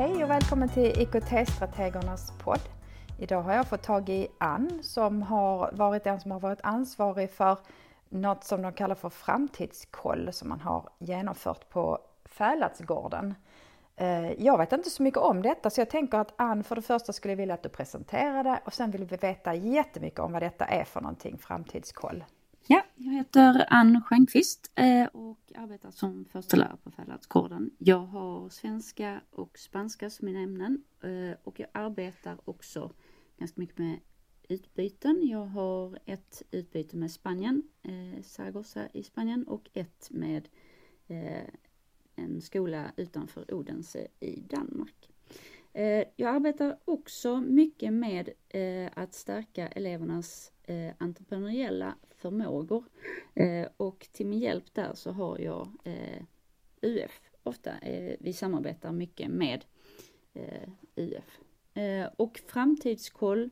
Hej och välkommen till IKT-strategernas podd. Idag har jag fått tag i Ann som har varit den som har varit ansvarig för något som de kallar för framtidskoll som man har genomfört på Fäladsgården. Eh, jag vet inte så mycket om detta så jag tänker att Ann för det första skulle vilja att du presenterar det och sen vill vi veta jättemycket om vad detta är för någonting, framtidskoll. Ja, jag heter Ann Stjernqvist eh, och arbetar som förstelärare på Fäladsgården. Jag har svenska och spanska som mina ämnen eh, och jag arbetar också ganska mycket med utbyten. Jag har ett utbyte med Spanien, eh, Zaragoza i Spanien och ett med en skola utanför Odense i Danmark. Eh, jag arbetar också mycket med eh, att stärka elevernas eh, entreprenöriella förmågor och till min hjälp där så har jag UF. Ofta vi samarbetar mycket med UF. Och framtidskoll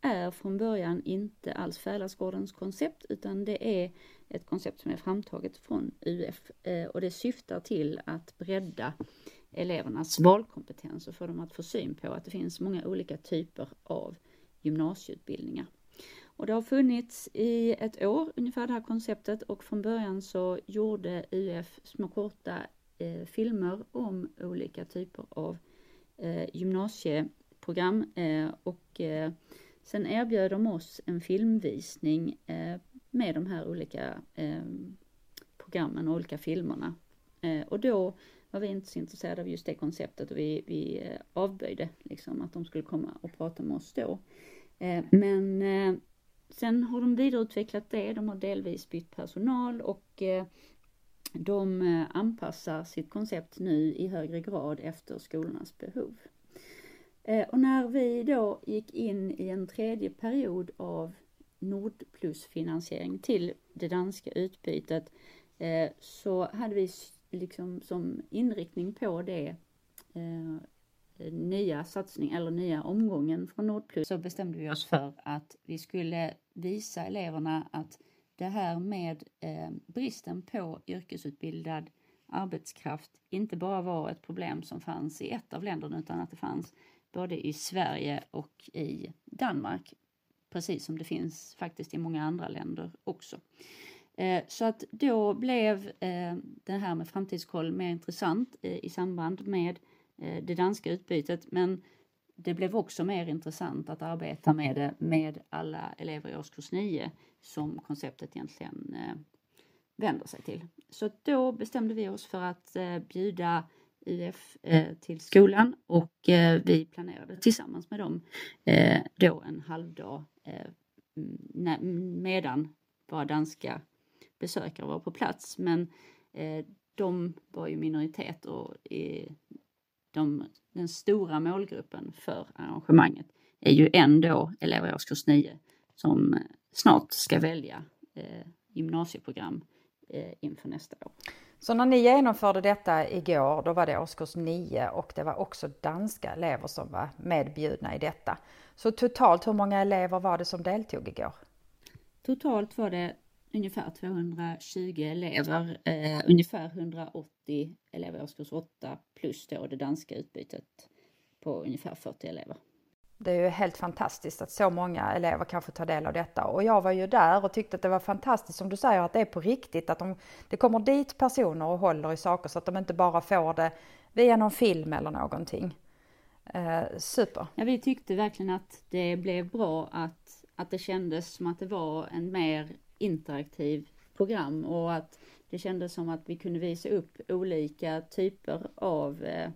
är från början inte alls Fäladsgårdens koncept utan det är ett koncept som är framtaget från UF och det syftar till att bredda elevernas valkompetens och få dem att få syn på att det finns många olika typer av gymnasieutbildningar. Och det har funnits i ett år ungefär det här konceptet och från början så gjorde UF små korta eh, filmer om olika typer av eh, gymnasieprogram eh, och eh, Sen erbjöd de oss en filmvisning eh, med de här olika eh, programmen och olika filmerna. Eh, och då var vi inte så intresserade av just det konceptet och vi, vi eh, avböjde liksom att de skulle komma och prata med oss då. Eh, men eh, sen har de vidareutvecklat det, de har delvis bytt personal och de anpassar sitt koncept nu i högre grad efter skolornas behov. Och när vi då gick in i en tredje period av Nordplus-finansiering till det danska utbytet så hade vi liksom som inriktning på det eh, nya satsning eller nya omgången från Nordplus så bestämde vi oss för att vi skulle visa eleverna att det här med eh, bristen på yrkesutbildad arbetskraft inte bara var ett problem som fanns i ett av länderna utan att det fanns både i Sverige och i Danmark. Precis som det finns faktiskt i många andra länder också. Eh, så att då blev eh, det här med framtidskoll mer intressant eh, i samband med eh, det danska utbytet men det blev också mer intressant att arbeta med det med alla elever i årskurs 9 som konceptet egentligen eh, vänder sig till. Så då bestämde vi oss för att eh, bjuda UF eh, till skolan och eh, vi planerade tillsammans med dem eh, då en halvdag eh, medan våra danska besökare var på plats. Men eh, de var ju minoritet och de, den stora målgruppen för arrangemanget är ju ändå elever i årskurs 9 som snart ska välja eh, gymnasieprogram inför nästa år. Så när ni genomförde detta igår, då var det årskurs 9 och det var också danska elever som var medbjudna i detta. Så totalt, hur många elever var det som deltog igår? Totalt var det ungefär 220 elever, eh, ungefär 180 elever i årskurs 8 plus då det danska utbytet på ungefär 40 elever. Det är ju helt fantastiskt att så många elever kan få ta del av detta. Och jag var ju där och tyckte att det var fantastiskt som du säger att det är på riktigt. Att de, det kommer dit personer och håller i saker så att de inte bara får det via någon film eller någonting. Eh, super! Ja, vi tyckte verkligen att det blev bra att, att det kändes som att det var en mer interaktiv program och att det kändes som att vi kunde visa upp olika typer av eh,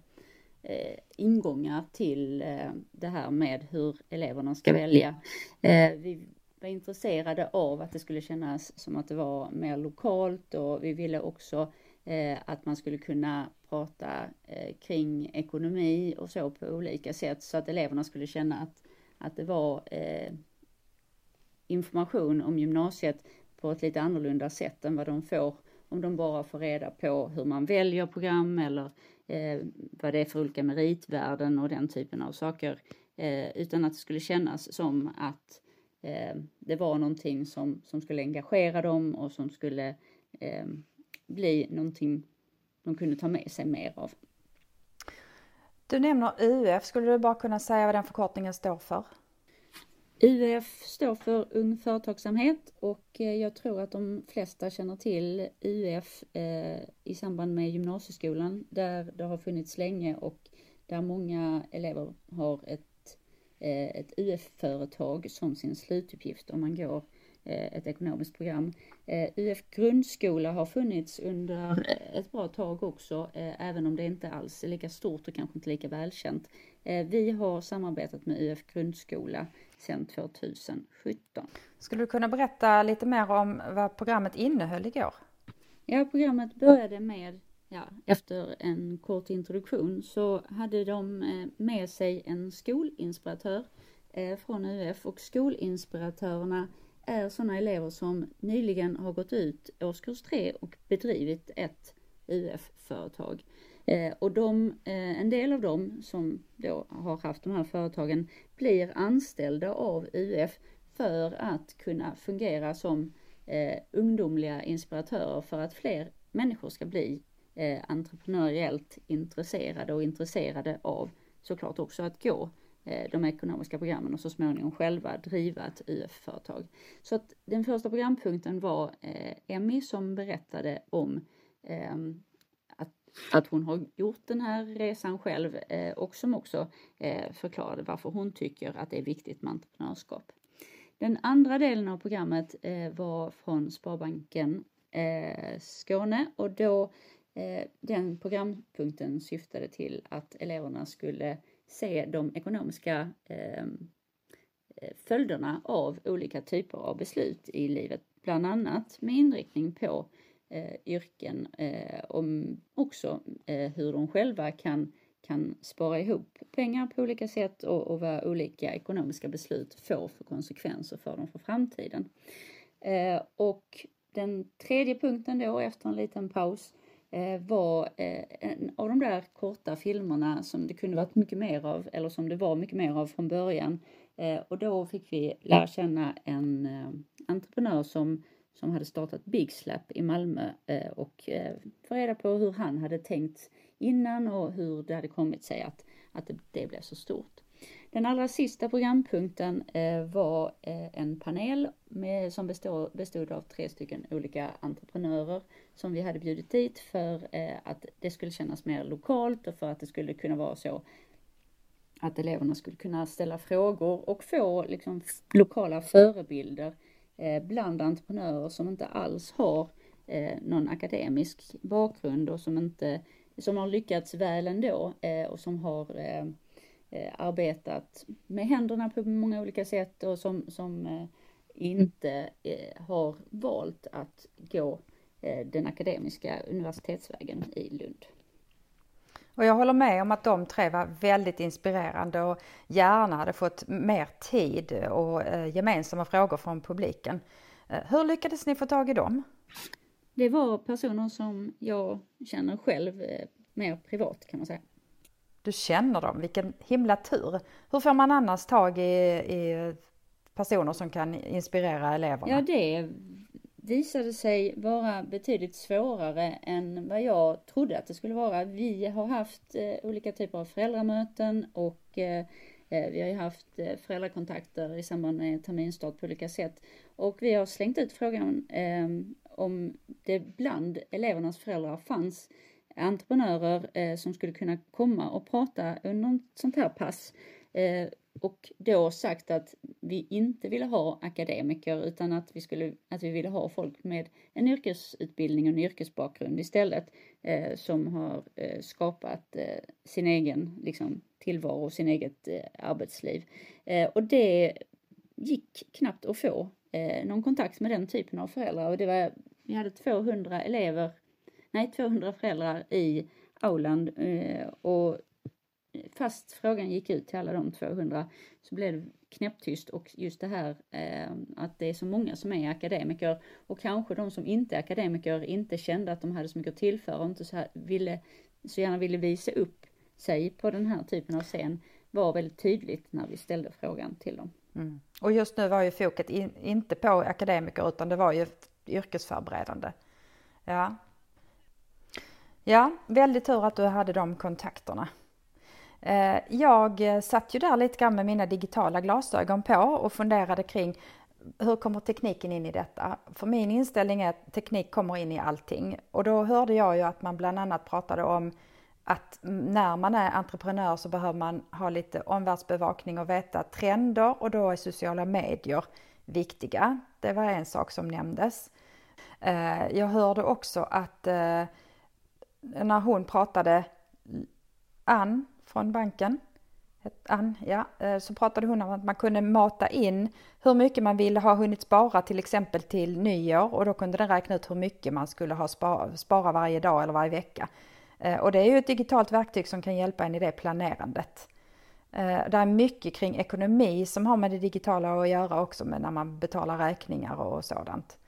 eh, ingångar till eh, det här med hur eleverna ska välja. Eh, vi var intresserade av att det skulle kännas som att det var mer lokalt och vi ville också eh, att man skulle kunna prata eh, kring ekonomi och så på olika sätt så att eleverna skulle känna att, att det var eh, information om gymnasiet på ett lite annorlunda sätt än vad de får om de bara får reda på hur man väljer program eller eh, vad det är för olika meritvärden och den typen av saker. Eh, utan att det skulle kännas som att eh, det var någonting som, som skulle engagera dem och som skulle eh, bli någonting de kunde ta med sig mer av. Du nämner UF, skulle du bara kunna säga vad den förkortningen står för? UF står för Ung Företagsamhet och eh, jag tror att de flesta känner till UF eh, i samband med gymnasieskolan där det har funnits länge och där många elever har ett, eh, ett UF-företag som sin slutuppgift om man går ett ekonomiskt program. UF grundskola har funnits under ett bra tag också, även om det inte alls är lika stort och kanske inte lika välkänt. Vi har samarbetat med UF grundskola sedan 2017. Skulle du kunna berätta lite mer om vad programmet innehöll igår? Ja, programmet började med Ja, efter en kort introduktion så hade de med sig en skolinspiratör från UF och skolinspiratörerna är sådana elever som nyligen har gått ut årskurs 3 och bedrivit ett UF-företag. Eh, och de, eh, en del av dem som då har haft de här företagen blir anställda av UF för att kunna fungera som eh, ungdomliga inspiratörer för att fler människor ska bli eh, entreprenöriellt intresserade och intresserade av såklart också att gå Eh, de ekonomiska programmen och så småningom själva driva ett UF-företag. Så att den första programpunkten var eh, Emmy som berättade om ehm, att, hon har gjort den här resan själv eh, och som också eh, förklarade varför hon tycker att det är viktigt med entreprenörskap. Den andra delen av programmet eh, var från Sparbanken eh, Skåne och då eh, den programpunkten syftade till att eleverna skulle se de ekonomiska ehm, eh, följderna av olika typer av beslut i livet, bland annat med inriktning på eh, yrken eh, om också eh, hur de själva kan, kan spara ihop pengar på olika sätt och, och vad olika ekonomiska beslut får för konsekvenser för dem för framtiden. Eh, och den tredje punkten då efter en liten paus Eh, var eh, en av de där korta filmerna som det kunde varit mycket mer av, eller som det var mycket mer av från början. Eh, och då fick vi lära känna en eh, entreprenör som, som hade startat Big Slap i Malmö eh, och eh, få reda på hur han hade tänkt innan och hur det hade kommit sig att, att det, blev så stort. Den allra sista programpunkten eh, var en panel med, som bestod, bestod av tre stycken olika entreprenörer som vi hade bjudit dit för att det skulle kännas mer lokalt och för att det skulle kunna vara så att eleverna skulle kunna ställa frågor och få liksom, lokala förebilder Eh, bland entreprenörer som inte alls har eh, någon akademisk bakgrund och som inte som har lyckats väl ändå eh, och som har arbetat med händerna på många olika sätt och som, som inte har valt att gå den akademiska universitetsvägen i Lund. Och jag håller med om att de tre var väldigt inspirerande och gärna hade fått mer tid och gemensamma frågor från publiken. Hur lyckades ni få tag i dem? Det var personer som jag känner själv mer privat kan man säga du känner dem, vilken himla tur. Hur får man annars tag i, i personer som kan inspirera eleverna? Ja, det visade sig vara betydligt svårare än vad jag trodde att det skulle vara. Vi har haft eh, olika typer av föräldramöten och eh, eh vi har ju haft eh, föräldrakontakter i samband med terminstart på olika sätt. Och vi har slängt ut frågan eh, om det bland elevernas föräldrar fanns entreprenörer eh, som skulle kunna komma och prata under ett sånt här pass. Eh, och då sagt att vi inte ville ha akademiker utan att vi, skulle, att vi ville ha folk med en yrkesutbildning och en yrkesbakgrund istället eh, som har eh, skapat eh, sin egen liksom, tillvaro och sin eget eh, arbetsliv. Eh, och det gick knappt att få eh, någon kontakt med den typen av föräldrar och det var, vi hade 200 elever nej 200 föräldrar i aulan eh, och fast frågan gick ut till alla de 200 så blev det knäpptyst och just det här eh, att det är så många som är akademiker och kanske de som inte är akademiker inte kände att de hade så mycket att tillföra och inte så, här, ville, så gärna ville visa upp sig på den här typen av scen var väldigt tydligt när vi ställde frågan till dem. Mm. Och just nu var ju foket in, inte på akademiker utan det var ju yrkesförberedande. Ja, Ja, väldigt tur att du hade de kontakterna. Eh, jag eh, satt ju där lite grann med mina digitala glasögon på och funderade kring hur kommer tekniken in i detta? För min inställning är att teknik kommer in i allting och då hörde jag ju att man bland annat pratade om att när man är entreprenör så behöver man ha lite omvärldsbevakning och veta trender och då är sociala medier viktiga. Det var en sak som nämndes. Eh, jag hörde också att när hon pratade, Ann från banken, Ann, ja, eh, så pratade hon om att man kunde mata in hur mycket man ville ha hunnit spara till exempel till nyår och då kunde den räkna ut hur mycket man skulle ha spara, spara varje dag eller varje vecka. Eh, och det är ju ett digitalt verktyg som kan hjälpa en i det planerandet. Eh, det är mycket kring ekonomi som har med det digitala att göra också med när man betalar räkningar och sådant.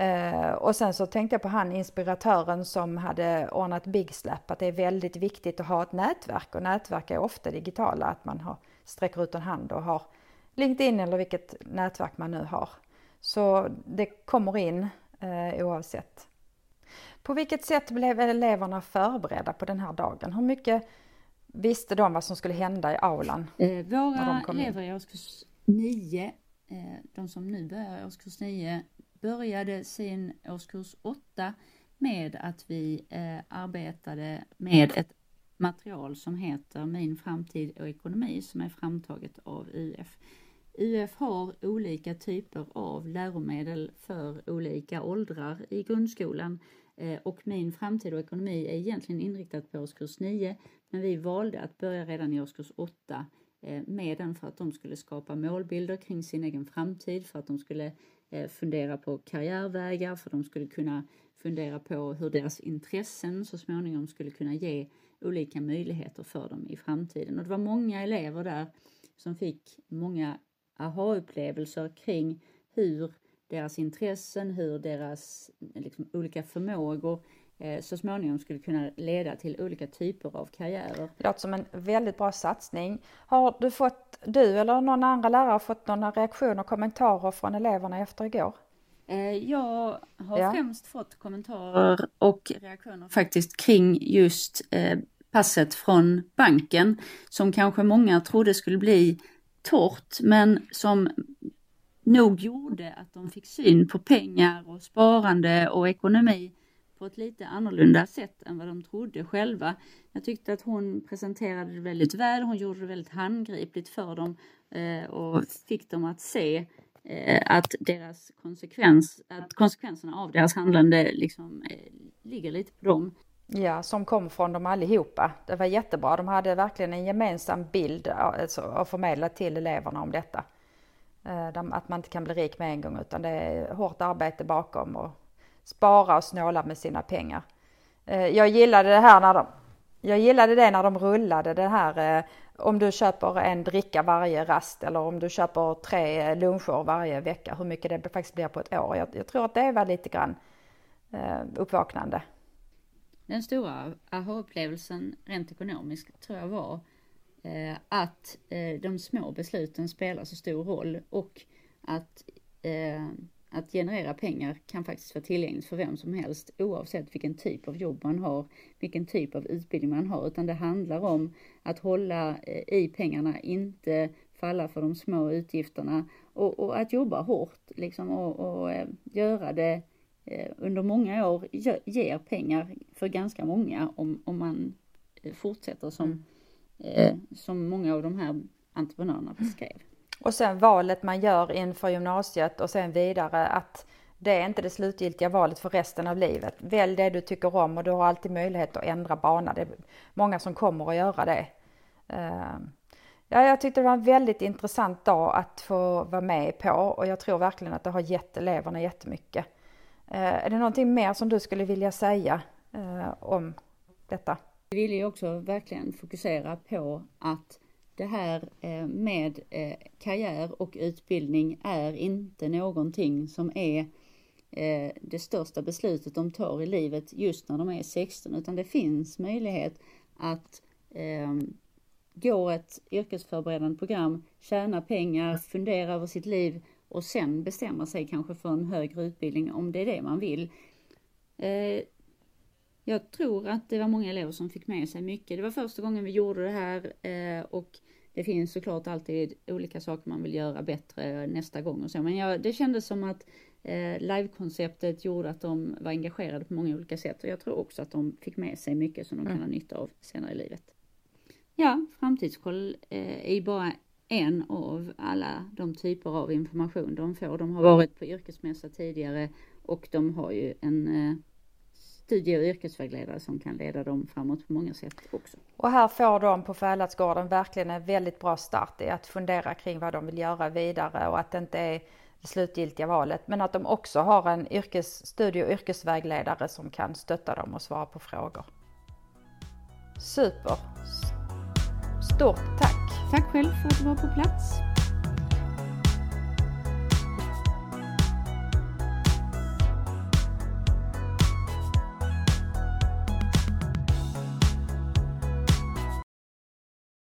Uh, och sen så tänkte jag på han inspiratören som hade ordnat Big Slap, att det är väldigt viktigt att ha ett nätverk och nätverk är ofta digitala, att man har, sträcker ut en hand och har LinkedIn eller vilket nätverk man nu har. Så det kommer in uh, oavsett. På vilket sätt blev eleverna förberedda på den här dagen? Hur mycket visste de vad som skulle hända i aulan? Eh, våra elever i årskurs 9, eh, de som nu börjar i årskurs 9, började sin årskurs 8 med att vi eh, arbetade med ett material som heter Min framtid och ekonomi som är framtaget av UF. UF har olika typer av läromedel för olika åldrar i grundskolan eh, och Min framtid och ekonomi är egentligen inriktat på årskurs 9 men vi valde att börja redan i årskurs 8 eh, med den för att de skulle skapa målbilder kring sin egen framtid, för att de skulle Eh, fundera på karriärvägar för de skulle kunna fundera på hur deras intressen så småningom skulle kunna ge olika möjligheter för dem i framtiden. Och det var många elever där som fick många aha-upplevelser kring hur deras intressen, hur deras liksom, olika förmågor Eh, så småningom skulle kunna leda till olika typer av karriärer. Det låter som en väldigt bra satsning. Har du fått, du eller någon andra lärare fått några reaktioner och kommentarer från eleverna efter igår? Eh, jag har ja. främst fått kommentarer och reaktioner faktiskt kring just eh, passet från banken som kanske många trodde skulle bli torrt men som nog gjorde att de fick syn på pengar och sparande och ekonomi på ett lite annorlunda sätt än vad de trodde själva. Jag tyckte att hon presenterade det väldigt väl, hon gjorde det väldigt handgripligt för dem eh, och fick dem att se eh, att deras konsekvens, att konsekvenserna av deras handlande liksom eh, ligger lite på dem. Ja, som kom från dem allihopa. Det var jättebra. De hade verkligen en gemensam bild alltså, att förmedla till eleverna om detta. Eh, att man inte kan bli rik med en gång utan det är hårt arbete bakom och spara och snåla med sina pengar. Eh, jag gillade det här när de, jag gillade det när de rullade det här eh, om du köper en dricka varje rast eller om du köper tre luncher varje vecka, hur mycket det faktiskt blir på ett år. Jag, jag tror att det var lite grann eh, uppvaknande. Den stora aha-upplevelsen rent ekonomiskt tror jag var att de små besluten spelar så stor roll och att att generera pengar kan faktiskt vara tillgängligt för vem som helst oavsett vilken typ av jobb man har, vilken typ av utbildning man har, utan det handlar om att hålla eh, i pengarna, inte falla för de små utgifterna och, och att jobba hårt liksom och, och eh, göra det eh, under många år ger pengar för ganska många om, om man fortsätter som, mm. som många av de här entreprenörerna beskrev. Och sen valet man gör inför gymnasiet och sen vidare att det är inte det slutgiltiga valet för resten av livet. Välj det du tycker om och du har alltid möjlighet att ändra bana. Det är många som kommer att göra det. Ehm, ja, jag tyckte det var en väldigt intressant dag att få vara med på och jag tror verkligen att det har gett eleverna jättemycket. Ehm, är det någonting mer som du skulle vilja säga eh, om detta? Vi vill ju också verkligen fokusera på att det här eh, med eh, karriär och utbildning är inte någonting som är eh, det största beslutet de tar i livet just när de är 16 utan det finns möjlighet att gå ett yrkesförberedande program, tjäna pengar, fundera över sitt liv och sen bestämma sig kanske för en högre utbildning om det är det man vill jag tror att det var många elever som fick med sig mycket. Det var första gången vi gjorde det här eh, och det finns såklart alltid olika saker man vill göra bättre nästa gång och så. Men jag, det kändes som att eh, livekonceptet gjorde att de var engagerade på många olika sätt och jag tror också att de fick med sig mycket som de kan mm. ha nytta av senare i livet. Ja, framtidskoll eh, är bara en av alla de typer av information de får. De har varit på yrkesmässa tidigare och de har ju en studie och yrkesvägledare som kan leda dem framåt på många sätt också. Och här får de på Fäladsgården verkligen en väldigt bra start i att fundera kring vad de vill göra vidare och att det inte är det slutgiltiga valet men att de också har en yrkes, studie och yrkesvägledare som kan stötta dem och svara på frågor. Super! Stort tack! Tack själv för att du var på plats.